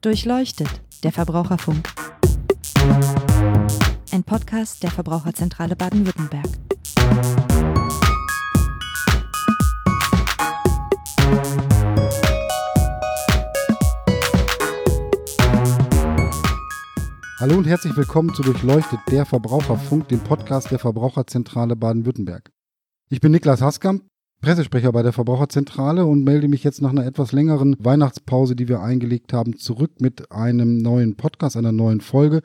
Durchleuchtet, der Verbraucherfunk. Ein Podcast der Verbraucherzentrale Baden-Württemberg. Hallo und herzlich willkommen zu Durchleuchtet, der Verbraucherfunk, dem Podcast der Verbraucherzentrale Baden-Württemberg. Ich bin Niklas Haskamp, Pressesprecher bei der Verbraucherzentrale und melde mich jetzt nach einer etwas längeren Weihnachtspause, die wir eingelegt haben, zurück mit einem neuen Podcast, einer neuen Folge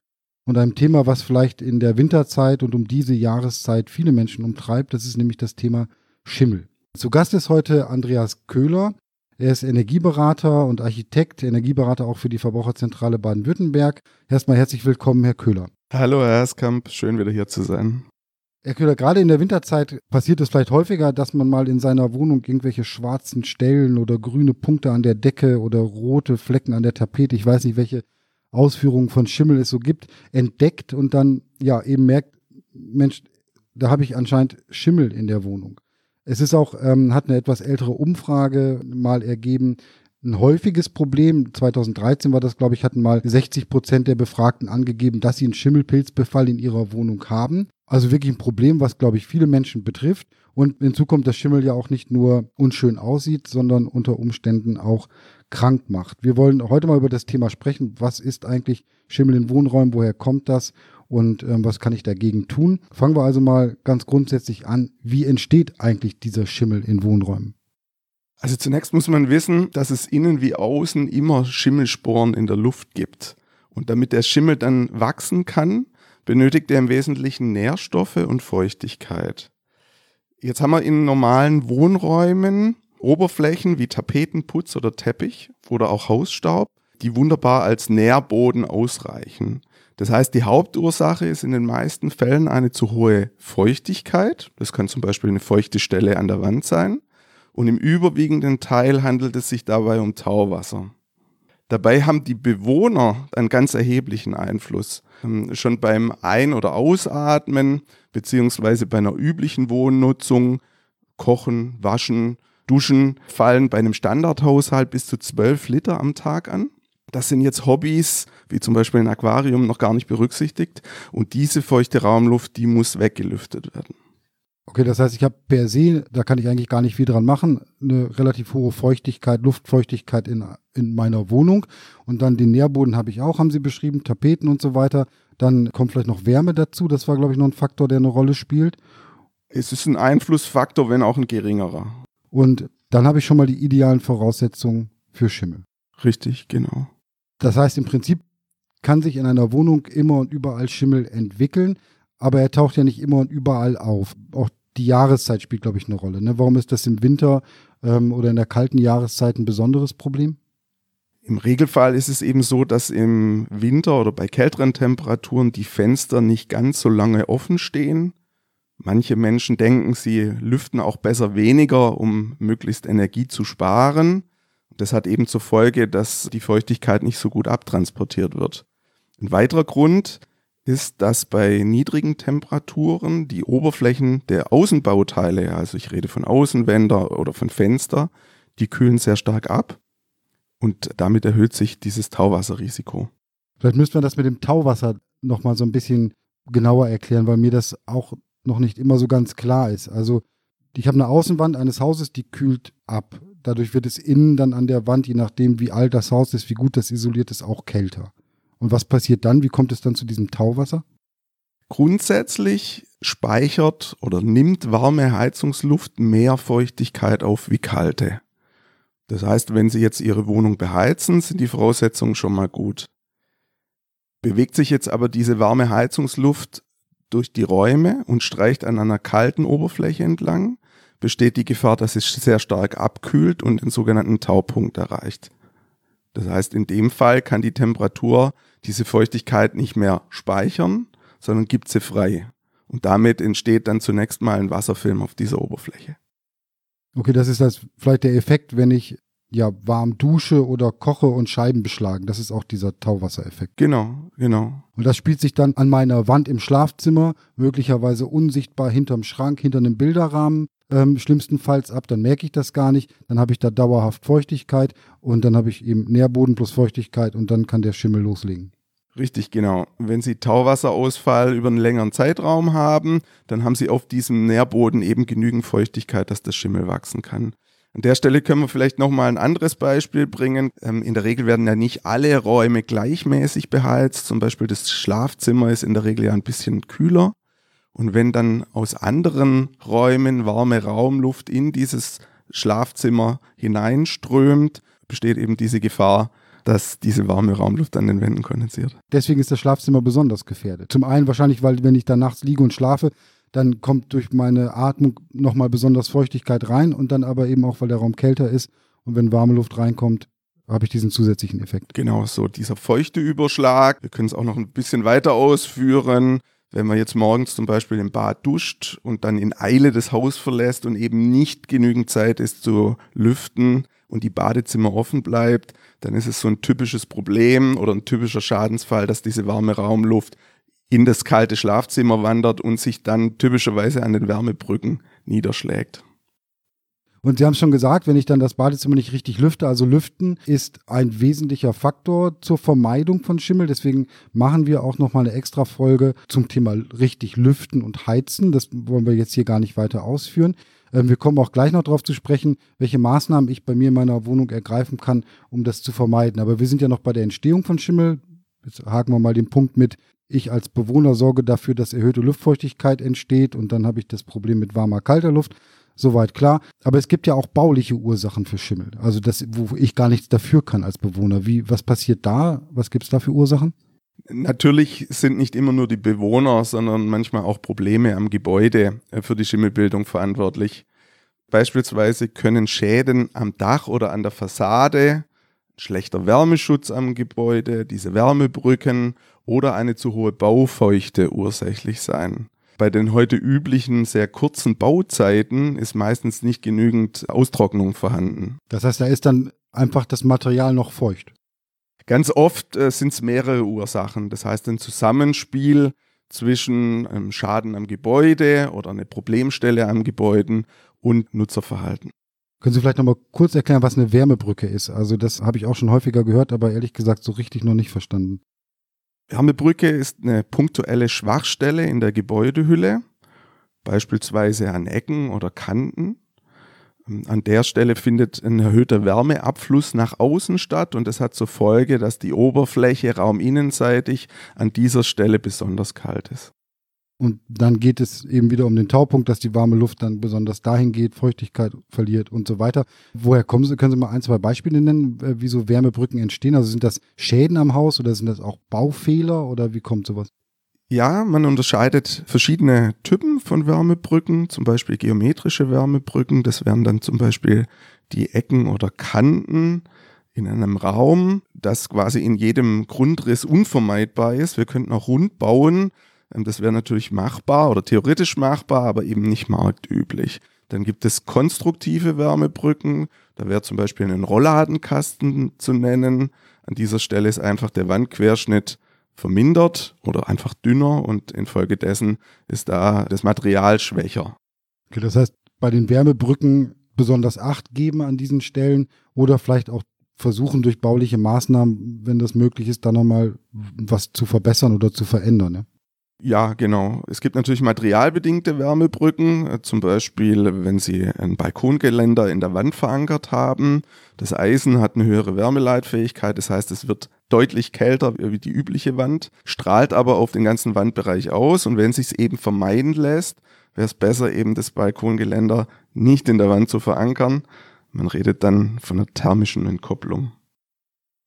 und einem Thema, was vielleicht in der Winterzeit und um diese Jahreszeit viele Menschen umtreibt. Das ist nämlich das Thema Schimmel. Zu Gast ist heute Andreas Köhler. Er ist Energieberater und Architekt, Energieberater auch für die Verbraucherzentrale Baden-Württemberg. Erstmal herzlich willkommen, Herr Köhler. Hallo, Herr Erskamp, schön wieder hier zu sein. Gerade in der Winterzeit passiert es vielleicht häufiger, dass man mal in seiner Wohnung irgendwelche schwarzen Stellen oder grüne Punkte an der Decke oder rote Flecken an der Tapete, ich weiß nicht, welche Ausführungen von Schimmel es so gibt, entdeckt und dann ja eben merkt, Mensch, da habe ich anscheinend Schimmel in der Wohnung. Es ist auch, ähm, hat eine etwas ältere Umfrage mal ergeben, ein häufiges Problem. 2013 war das, glaube ich, hatten mal 60 Prozent der Befragten angegeben, dass sie einen Schimmelpilzbefall in ihrer Wohnung haben. Also wirklich ein Problem, was, glaube ich, viele Menschen betrifft. Und hinzu kommt, dass Schimmel ja auch nicht nur unschön aussieht, sondern unter Umständen auch krank macht. Wir wollen heute mal über das Thema sprechen. Was ist eigentlich Schimmel in Wohnräumen? Woher kommt das? Und ähm, was kann ich dagegen tun? Fangen wir also mal ganz grundsätzlich an. Wie entsteht eigentlich dieser Schimmel in Wohnräumen? Also zunächst muss man wissen, dass es innen wie außen immer Schimmelsporen in der Luft gibt. Und damit der Schimmel dann wachsen kann, benötigt er im Wesentlichen Nährstoffe und Feuchtigkeit. Jetzt haben wir in normalen Wohnräumen Oberflächen wie Tapeten, Putz oder Teppich oder auch Hausstaub, die wunderbar als Nährboden ausreichen. Das heißt, die Hauptursache ist in den meisten Fällen eine zu hohe Feuchtigkeit. Das kann zum Beispiel eine feuchte Stelle an der Wand sein. Und im überwiegenden Teil handelt es sich dabei um Tauwasser. Dabei haben die Bewohner einen ganz erheblichen Einfluss. Ähm, schon beim Ein- oder Ausatmen, beziehungsweise bei einer üblichen Wohnnutzung, Kochen, Waschen, Duschen, fallen bei einem Standardhaushalt bis zu 12 Liter am Tag an. Das sind jetzt Hobbys, wie zum Beispiel ein Aquarium, noch gar nicht berücksichtigt. Und diese feuchte Raumluft, die muss weggelüftet werden. Okay, das heißt, ich habe per se, da kann ich eigentlich gar nicht viel dran machen, eine relativ hohe Feuchtigkeit, Luftfeuchtigkeit in, in meiner Wohnung. Und dann den Nährboden habe ich auch, haben Sie beschrieben, Tapeten und so weiter. Dann kommt vielleicht noch Wärme dazu. Das war, glaube ich, noch ein Faktor, der eine Rolle spielt. Es ist ein Einflussfaktor, wenn auch ein geringerer. Und dann habe ich schon mal die idealen Voraussetzungen für Schimmel. Richtig, genau. Das heißt, im Prinzip kann sich in einer Wohnung immer und überall Schimmel entwickeln aber er taucht ja nicht immer und überall auf. Auch die Jahreszeit spielt, glaube ich, eine Rolle. Ne? Warum ist das im Winter ähm, oder in der kalten Jahreszeit ein besonderes Problem? Im Regelfall ist es eben so, dass im Winter oder bei kälteren Temperaturen die Fenster nicht ganz so lange offen stehen. Manche Menschen denken, sie lüften auch besser weniger, um möglichst Energie zu sparen. Das hat eben zur Folge, dass die Feuchtigkeit nicht so gut abtransportiert wird. Ein weiterer Grund ist, dass bei niedrigen Temperaturen die Oberflächen der Außenbauteile, also ich rede von Außenwänder oder von Fenster, die kühlen sehr stark ab und damit erhöht sich dieses Tauwasserrisiko. Vielleicht müsste man das mit dem Tauwasser nochmal so ein bisschen genauer erklären, weil mir das auch noch nicht immer so ganz klar ist. Also ich habe eine Außenwand eines Hauses, die kühlt ab. Dadurch wird es innen dann an der Wand, je nachdem wie alt das Haus ist, wie gut das isoliert ist, auch kälter. Und was passiert dann? Wie kommt es dann zu diesem Tauwasser? Grundsätzlich speichert oder nimmt warme Heizungsluft mehr Feuchtigkeit auf wie kalte. Das heißt, wenn Sie jetzt Ihre Wohnung beheizen, sind die Voraussetzungen schon mal gut. Bewegt sich jetzt aber diese warme Heizungsluft durch die Räume und streicht an einer kalten Oberfläche entlang, besteht die Gefahr, dass es sehr stark abkühlt und den sogenannten Taupunkt erreicht. Das heißt, in dem Fall kann die Temperatur diese Feuchtigkeit nicht mehr speichern, sondern gibt sie frei. Und damit entsteht dann zunächst mal ein Wasserfilm auf dieser Oberfläche. Okay, das ist das vielleicht der Effekt, wenn ich ja warm dusche oder koche und Scheiben beschlagen. Das ist auch dieser Tauwassereffekt. Genau, genau. Und das spielt sich dann an meiner Wand im Schlafzimmer, möglicherweise unsichtbar hinterm Schrank, hinter einem Bilderrahmen ähm, schlimmstenfalls ab, dann merke ich das gar nicht, dann habe ich da dauerhaft Feuchtigkeit und dann habe ich eben Nährboden plus Feuchtigkeit und dann kann der Schimmel loslegen. Richtig, genau. Wenn Sie Tauwasserausfall über einen längeren Zeitraum haben, dann haben Sie auf diesem Nährboden eben genügend Feuchtigkeit, dass das Schimmel wachsen kann. An der Stelle können wir vielleicht nochmal ein anderes Beispiel bringen. Ähm, in der Regel werden ja nicht alle Räume gleichmäßig beheizt. Zum Beispiel das Schlafzimmer ist in der Regel ja ein bisschen kühler. Und wenn dann aus anderen Räumen warme Raumluft in dieses Schlafzimmer hineinströmt, besteht eben diese Gefahr, dass diese warme Raumluft an den Wänden kondensiert. Deswegen ist das Schlafzimmer besonders gefährdet. Zum einen wahrscheinlich, weil wenn ich da nachts liege und schlafe, dann kommt durch meine Atmung nochmal besonders Feuchtigkeit rein und dann aber eben auch, weil der Raum kälter ist und wenn warme Luft reinkommt, habe ich diesen zusätzlichen Effekt. Genau, so dieser feuchte Überschlag. Wir können es auch noch ein bisschen weiter ausführen. Wenn man jetzt morgens zum Beispiel im Bad duscht und dann in Eile das Haus verlässt und eben nicht genügend Zeit ist zu lüften und die Badezimmer offen bleibt, dann ist es so ein typisches Problem oder ein typischer Schadensfall, dass diese warme Raumluft in das kalte Schlafzimmer wandert und sich dann typischerweise an den Wärmebrücken niederschlägt. Und Sie haben schon gesagt, wenn ich dann das Badezimmer nicht richtig lüfte, also lüften ist ein wesentlicher Faktor zur Vermeidung von Schimmel. Deswegen machen wir auch nochmal eine extra Folge zum Thema richtig lüften und heizen. Das wollen wir jetzt hier gar nicht weiter ausführen. Ähm, wir kommen auch gleich noch darauf zu sprechen, welche Maßnahmen ich bei mir in meiner Wohnung ergreifen kann, um das zu vermeiden. Aber wir sind ja noch bei der Entstehung von Schimmel. Jetzt haken wir mal den Punkt mit, ich als Bewohner sorge dafür, dass erhöhte Luftfeuchtigkeit entsteht und dann habe ich das Problem mit warmer, kalter Luft. Soweit klar. Aber es gibt ja auch bauliche Ursachen für Schimmel. Also das, wo ich gar nichts dafür kann als Bewohner. Wie, was passiert da? Was gibt es da für Ursachen? Natürlich sind nicht immer nur die Bewohner, sondern manchmal auch Probleme am Gebäude äh, für die Schimmelbildung verantwortlich. Beispielsweise können Schäden am Dach oder an der Fassade, schlechter Wärmeschutz am Gebäude, diese Wärmebrücken oder eine zu hohe Baufeuchte ursächlich sein. Bei den heute üblichen sehr kurzen Bauzeiten ist meistens nicht genügend Austrocknung vorhanden. Das heißt, da ist dann einfach das Material noch feucht. Ganz oft äh, sind es mehrere Ursachen. Das heißt, ein Zusammenspiel zwischen einem Schaden am Gebäude oder eine Problemstelle am Gebäude und Nutzerverhalten. Können Sie vielleicht nochmal kurz erklären, was eine Wärmebrücke ist? Also das habe ich auch schon häufiger gehört, aber ehrlich gesagt so richtig noch nicht verstanden. Wärmebrücke ist eine punktuelle Schwachstelle in der Gebäudehülle, beispielsweise an Ecken oder Kanten. An der Stelle findet ein erhöhter Wärmeabfluss nach außen statt und das hat zur Folge, dass die Oberfläche rauminnenseitig an dieser Stelle besonders kalt ist. Und dann geht es eben wieder um den Taupunkt, dass die warme Luft dann besonders dahin geht, Feuchtigkeit verliert und so weiter. Woher kommen Sie? Können Sie mal ein, zwei Beispiele nennen, äh, wie so Wärmebrücken entstehen? Also sind das Schäden am Haus oder sind das auch Baufehler oder wie kommt sowas? Ja, man unterscheidet verschiedene Typen von Wärmebrücken, zum Beispiel geometrische Wärmebrücken. Das wären dann zum Beispiel die Ecken oder Kanten in einem Raum, das quasi in jedem Grundriss unvermeidbar ist. Wir könnten auch rund bauen das wäre natürlich machbar oder theoretisch machbar, aber eben nicht marktüblich. Dann gibt es konstruktive Wärmebrücken. Da wäre zum Beispiel ein Rollladenkasten zu nennen. An dieser Stelle ist einfach der Wandquerschnitt vermindert oder einfach dünner und infolgedessen ist da das Material schwächer. Okay, das heißt, bei den Wärmebrücken besonders Acht geben an diesen Stellen oder vielleicht auch versuchen durch bauliche Maßnahmen, wenn das möglich ist, da nochmal was zu verbessern oder zu verändern. Ne? Ja, genau. Es gibt natürlich materialbedingte Wärmebrücken, äh, zum Beispiel, wenn Sie ein Balkongeländer in der Wand verankert haben. Das Eisen hat eine höhere Wärmeleitfähigkeit, das heißt, es wird deutlich kälter wie die übliche Wand, strahlt aber auf den ganzen Wandbereich aus und wenn es sich eben vermeiden lässt, wäre es besser, eben das Balkongeländer nicht in der Wand zu verankern. Man redet dann von einer thermischen Entkopplung.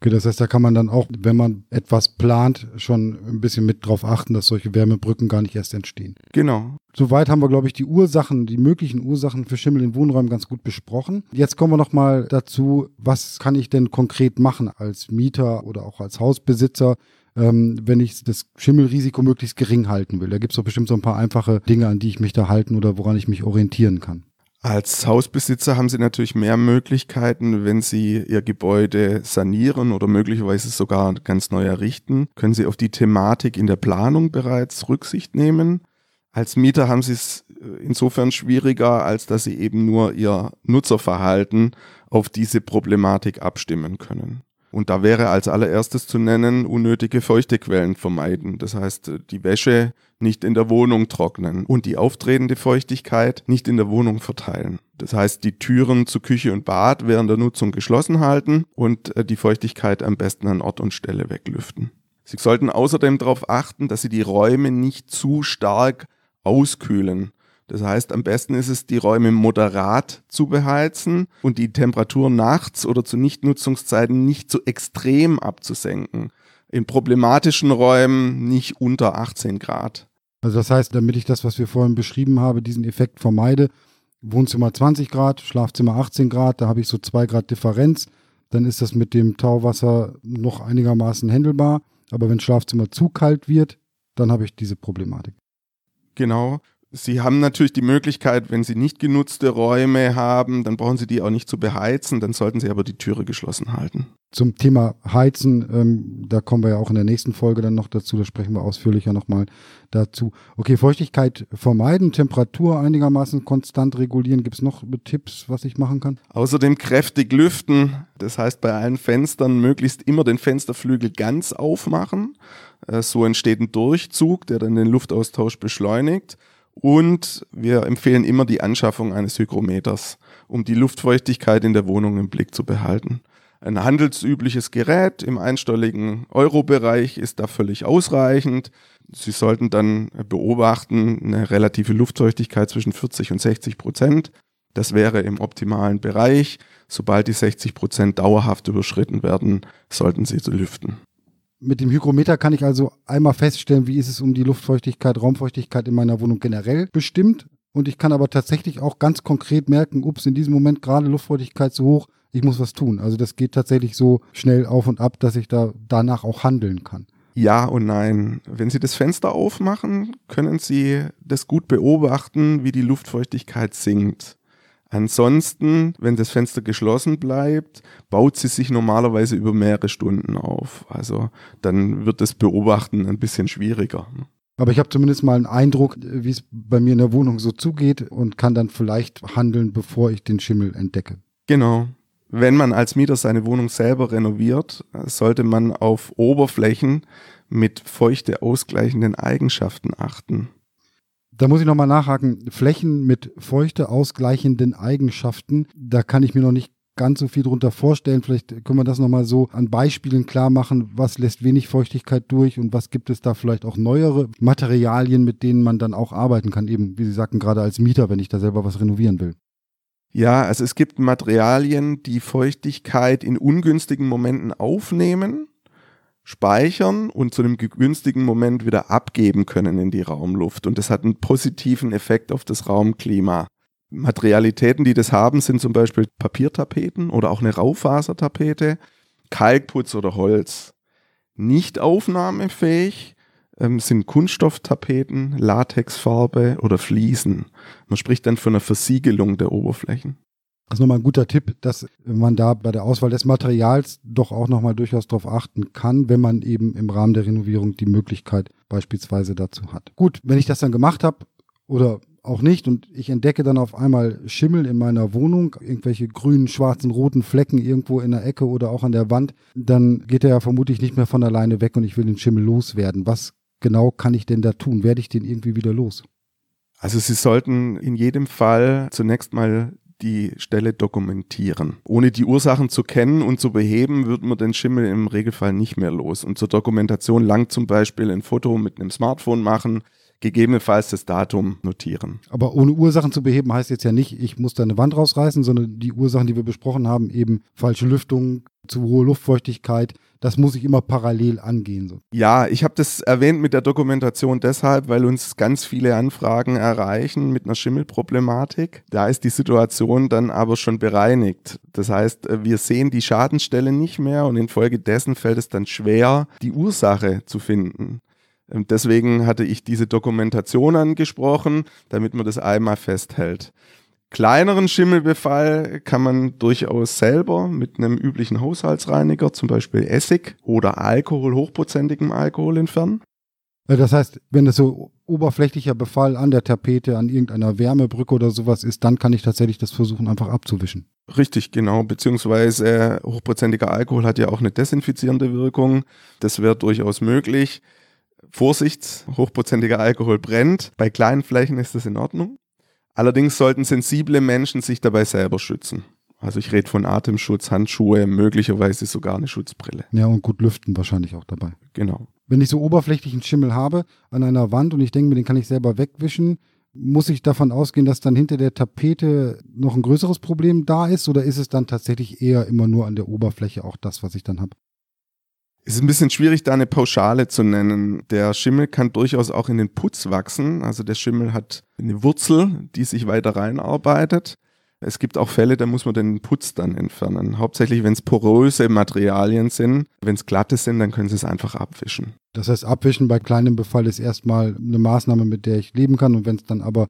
Okay, das heißt, da kann man dann auch, wenn man etwas plant, schon ein bisschen mit drauf achten, dass solche Wärmebrücken gar nicht erst entstehen. Genau. Soweit haben wir, glaube ich, die Ursachen, die möglichen Ursachen für Schimmel in Wohnräumen ganz gut besprochen. Jetzt kommen wir nochmal dazu, was kann ich denn konkret machen als Mieter oder auch als Hausbesitzer, ähm, wenn ich das Schimmelrisiko möglichst gering halten will. Da gibt es doch bestimmt so ein paar einfache Dinge, an die ich mich da halten oder woran ich mich orientieren kann. Als Hausbesitzer haben Sie natürlich mehr Möglichkeiten, wenn Sie Ihr Gebäude sanieren oder möglicherweise sogar ganz neu errichten, können Sie auf die Thematik in der Planung bereits Rücksicht nehmen. Als Mieter haben sie es äh, insofern schwieriger, als dass sie eben nur ihr Nutzerverhalten auf diese Problematik abstimmen können. Und da wäre als allererstes zu nennen, unnötige Feuchtequellen vermeiden. Das heißt, die Wäsche nicht in der Wohnung trocknen und die auftretende Feuchtigkeit nicht in der Wohnung verteilen. Das heißt, die Türen zu Küche und Bad während der Nutzung geschlossen halten und äh, die Feuchtigkeit am besten an Ort und Stelle weglüften. Sie sollten außerdem darauf achten, dass Sie die Räume nicht zu stark auskühlen. Das heißt, am besten ist es, die Räume moderat zu beheizen und die Temperatur nachts oder zu Nichtnutzungszeiten nicht zu extrem abzusenken. In problematischen Räumen nicht unter 18 Grad. Also das heißt, damit ich das, was wir vorhin beschrieben haben, diesen Effekt vermeide, Wohnzimmer 20 Grad, Schlafzimmer 18 Grad, da habe ich so 2 Grad Differenz, dann ist das mit dem Tauwasser noch einigermaßen händelbar. Aber wenn Schlafzimmer zu kalt wird, dann habe ich diese Problematik. Genau. Sie haben natürlich die Möglichkeit, wenn Sie nicht genutzte Räume haben, dann brauchen Sie die auch nicht zu beheizen, dann sollten Sie aber die Türe geschlossen halten. Zum Thema Heizen, ähm, da kommen wir ja auch in der nächsten Folge dann noch dazu, da sprechen wir ausführlicher nochmal dazu. Okay, Feuchtigkeit vermeiden, Temperatur einigermaßen konstant regulieren. Gibt es noch Tipps, was ich machen kann? Außerdem kräftig lüften, das heißt bei allen Fenstern möglichst immer den Fensterflügel ganz aufmachen. Äh, so entsteht ein Durchzug, der dann den Luftaustausch beschleunigt. Und wir empfehlen immer die Anschaffung eines Hygrometers, um die Luftfeuchtigkeit in der Wohnung im Blick zu behalten. Ein handelsübliches Gerät im einstelligen Euro-Bereich ist da völlig ausreichend. Sie sollten dann beobachten, eine relative Luftfeuchtigkeit zwischen 40 und 60 Prozent. Das wäre im optimalen Bereich. Sobald die 60 Prozent dauerhaft überschritten werden, sollten Sie lüften. Mit dem Hygrometer kann ich also einmal feststellen, wie ist es um die Luftfeuchtigkeit, Raumfeuchtigkeit in meiner Wohnung generell bestimmt. Und ich kann aber tatsächlich auch ganz konkret merken, ups, in diesem Moment gerade Luftfeuchtigkeit zu hoch, ich muss was tun. Also das geht tatsächlich so schnell auf und ab, dass ich da danach auch handeln kann. Ja und nein. Wenn Sie das Fenster aufmachen, können Sie das gut beobachten, wie die Luftfeuchtigkeit sinkt. Ansonsten, wenn das Fenster geschlossen bleibt, baut sie sich normalerweise über mehrere Stunden auf. Also dann wird das Beobachten ein bisschen schwieriger. Aber ich habe zumindest mal einen Eindruck, wie es bei mir in der Wohnung so zugeht und kann dann vielleicht handeln, bevor ich den Schimmel entdecke. Genau. Wenn man als Mieter seine Wohnung selber renoviert, sollte man auf Oberflächen mit feuchte ausgleichenden Eigenschaften achten. Da muss ich nochmal nachhaken. Flächen mit feuchte ausgleichenden Eigenschaften, da kann ich mir noch nicht ganz so viel drunter vorstellen. Vielleicht können wir das nochmal so an Beispielen klar machen, was lässt wenig Feuchtigkeit durch und was gibt es da vielleicht auch neuere Materialien, mit denen man dann auch arbeiten kann, eben wie Sie sagten, gerade als Mieter, wenn ich da selber was renovieren will. Ja, also es gibt Materialien, die Feuchtigkeit in ungünstigen Momenten aufnehmen speichern und zu einem günstigen Moment wieder abgeben können in die Raumluft. Und das hat einen positiven Effekt auf das Raumklima. Materialitäten, die das haben, sind zum Beispiel Papiertapeten oder auch eine Raufasertapete, Kalkputz oder Holz. Nicht aufnahmefähig ähm, sind Kunststofftapeten, Latexfarbe oder Fliesen. Man spricht dann von einer Versiegelung der Oberflächen. Das ist nochmal ein guter Tipp, dass man da bei der Auswahl des Materials doch auch nochmal durchaus darauf achten kann, wenn man eben im Rahmen der Renovierung die Möglichkeit beispielsweise dazu hat. Gut, wenn ich das dann gemacht habe oder auch nicht und ich entdecke dann auf einmal Schimmel in meiner Wohnung, irgendwelche grünen, schwarzen, roten Flecken irgendwo in der Ecke oder auch an der Wand, dann geht er ja vermutlich nicht mehr von alleine weg und ich will den Schimmel loswerden. Was genau kann ich denn da tun? Werde ich den irgendwie wieder los? Also Sie sollten in jedem Fall zunächst mal die Stelle dokumentieren. Ohne die Ursachen zu kennen und zu beheben, wird man den Schimmel im Regelfall nicht mehr los. Und zur Dokumentation langt zum Beispiel ein Foto mit einem Smartphone machen, gegebenenfalls das Datum notieren. Aber ohne Ursachen zu beheben heißt jetzt ja nicht, ich muss da eine Wand rausreißen, sondern die Ursachen, die wir besprochen haben, eben falsche Lüftung, zu hohe Luftfeuchtigkeit, das muss ich immer parallel angehen. Ja, ich habe das erwähnt mit der Dokumentation deshalb, weil uns ganz viele Anfragen erreichen mit einer Schimmelproblematik. Da ist die Situation dann aber schon bereinigt. Das heißt, äh, wir sehen die Schadenstelle nicht mehr und infolgedessen fällt es dann schwer, die Ursache zu finden. Ähm, deswegen hatte ich diese Dokumentation angesprochen, damit man das einmal festhält. Kleineren Schimmelbefall kann man durchaus selber mit einem üblichen Haushaltsreiniger, zum Beispiel Essig oder Alkohol, hochprozentigem Alkohol entfernen. Das heißt, wenn das so oberflächlicher Befall an der Tapete, an irgendeiner Wärmebrücke oder sowas ist, dann kann ich tatsächlich das versuchen, einfach abzuwischen. Richtig, genau. Beziehungsweise hochprozentiger Alkohol hat ja auch eine desinfizierende Wirkung. Das wäre durchaus möglich. Vorsicht, hochprozentiger Alkohol brennt. Bei kleinen Flächen ist das in Ordnung. Allerdings sollten sensible Menschen sich dabei selber schützen. Also ich rede von Atemschutz, Handschuhe, möglicherweise sogar eine Schutzbrille. Ja, und gut lüften wahrscheinlich auch dabei. Genau. Wenn ich so oberflächlichen Schimmel habe an einer Wand und ich denke mir, den kann ich selber wegwischen, muss ich davon ausgehen, dass dann hinter der Tapete noch ein größeres Problem da ist oder ist es dann tatsächlich eher immer nur an der Oberfläche auch das, was ich dann habe? Es ist ein bisschen schwierig, da eine Pauschale zu nennen. Der Schimmel kann durchaus auch in den Putz wachsen. Also der Schimmel hat eine Wurzel, die sich weiter reinarbeitet. Es gibt auch Fälle, da muss man den Putz dann entfernen. Hauptsächlich, wenn es poröse Materialien sind. Wenn es glatte sind, dann können Sie es einfach abwischen. Das heißt, abwischen bei kleinem Befall ist erstmal eine Maßnahme, mit der ich leben kann. Und wenn es dann aber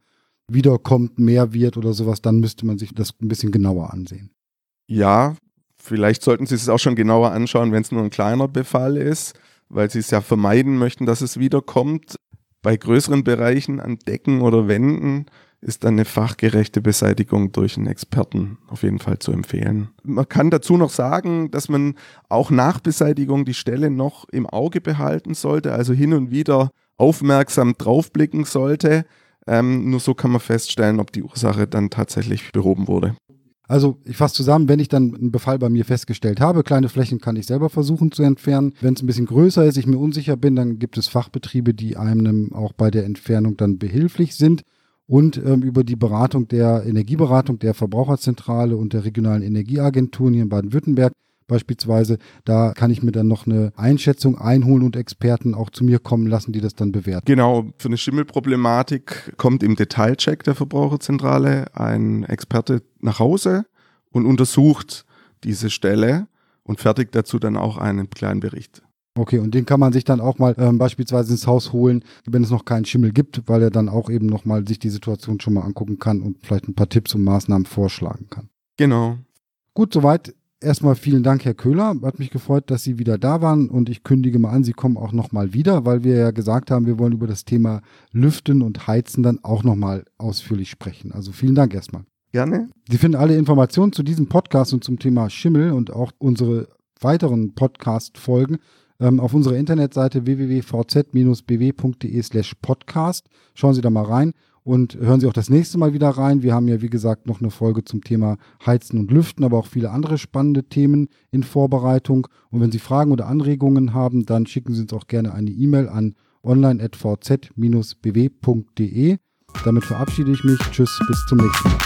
wiederkommt, mehr wird oder sowas, dann müsste man sich das ein bisschen genauer ansehen. Ja, vielleicht sollten Sie es auch schon genauer anschauen, wenn es nur ein kleiner Befall ist, weil Sie es ja vermeiden möchten, dass es wiederkommt. Bei größeren Bereichen an Decken oder Wänden ist dann eine fachgerechte Beseitigung durch einen Experten auf jeden Fall zu empfehlen. Man kann dazu noch sagen, dass man auch nach Beseitigung die Stelle noch im Auge behalten sollte, also hin und wieder aufmerksam draufblicken sollte. Ähm, nur so kann man feststellen, ob die Ursache dann tatsächlich behoben wurde. Also ich fasse zusammen, wenn ich dann einen Befall bei mir festgestellt habe, kleine Flächen kann ich selber versuchen zu entfernen. Wenn es ein bisschen größer ist, ich mir unsicher bin, dann gibt es Fachbetriebe, die einem auch bei der Entfernung dann behilflich sind und ähm, über die Beratung der Energieberatung der Verbraucherzentrale und der regionalen Energieagenturen hier in Baden-Württemberg beispielsweise, da kann ich mir dann noch eine Einschätzung einholen und Experten auch zu mir kommen lassen, die das dann bewerten. Genau, für eine Schimmelproblematik kommt im Detailcheck der Verbraucherzentrale ein Experte nach Hause und untersucht diese Stelle und fertigt dazu dann auch einen kleinen Bericht. Okay, und den kann man sich dann auch mal ähm, beispielsweise ins Haus holen, wenn es noch keinen Schimmel gibt, weil er dann auch eben nochmal sich die Situation schon mal angucken kann und vielleicht ein paar Tipps und Maßnahmen vorschlagen kann. Genau. Gut, soweit. Erstmal vielen Dank, Herr Köhler. Hat mich gefreut, dass Sie wieder da waren und ich kündige mal an, Sie kommen auch nochmal wieder, weil wir ja gesagt haben, wir wollen über das Thema Lüften und Heizen dann auch nochmal ausführlich sprechen. Also vielen Dank erstmal. Gerne. Sie finden alle Informationen zu diesem Podcast und zum Thema Schimmel und auch unsere weiteren Podcast-Folgen ähm, auf unserer Internetseite www.vz-bw.de slash podcast. Schauen Sie da mal rein und hören Sie auch das nächste Mal wieder rein. Wir haben ja, wie gesagt, noch eine Folge zum Thema Heizen und Lüften, aber auch viele andere spannende Themen in Vorbereitung. Und wenn Sie Fragen oder Anregungen haben, dann schicken Sie uns auch gerne eine E-Mail an online.vz-bw.de. Damit verabschiede ich mich. Tschüss, bis zum nächsten Mal.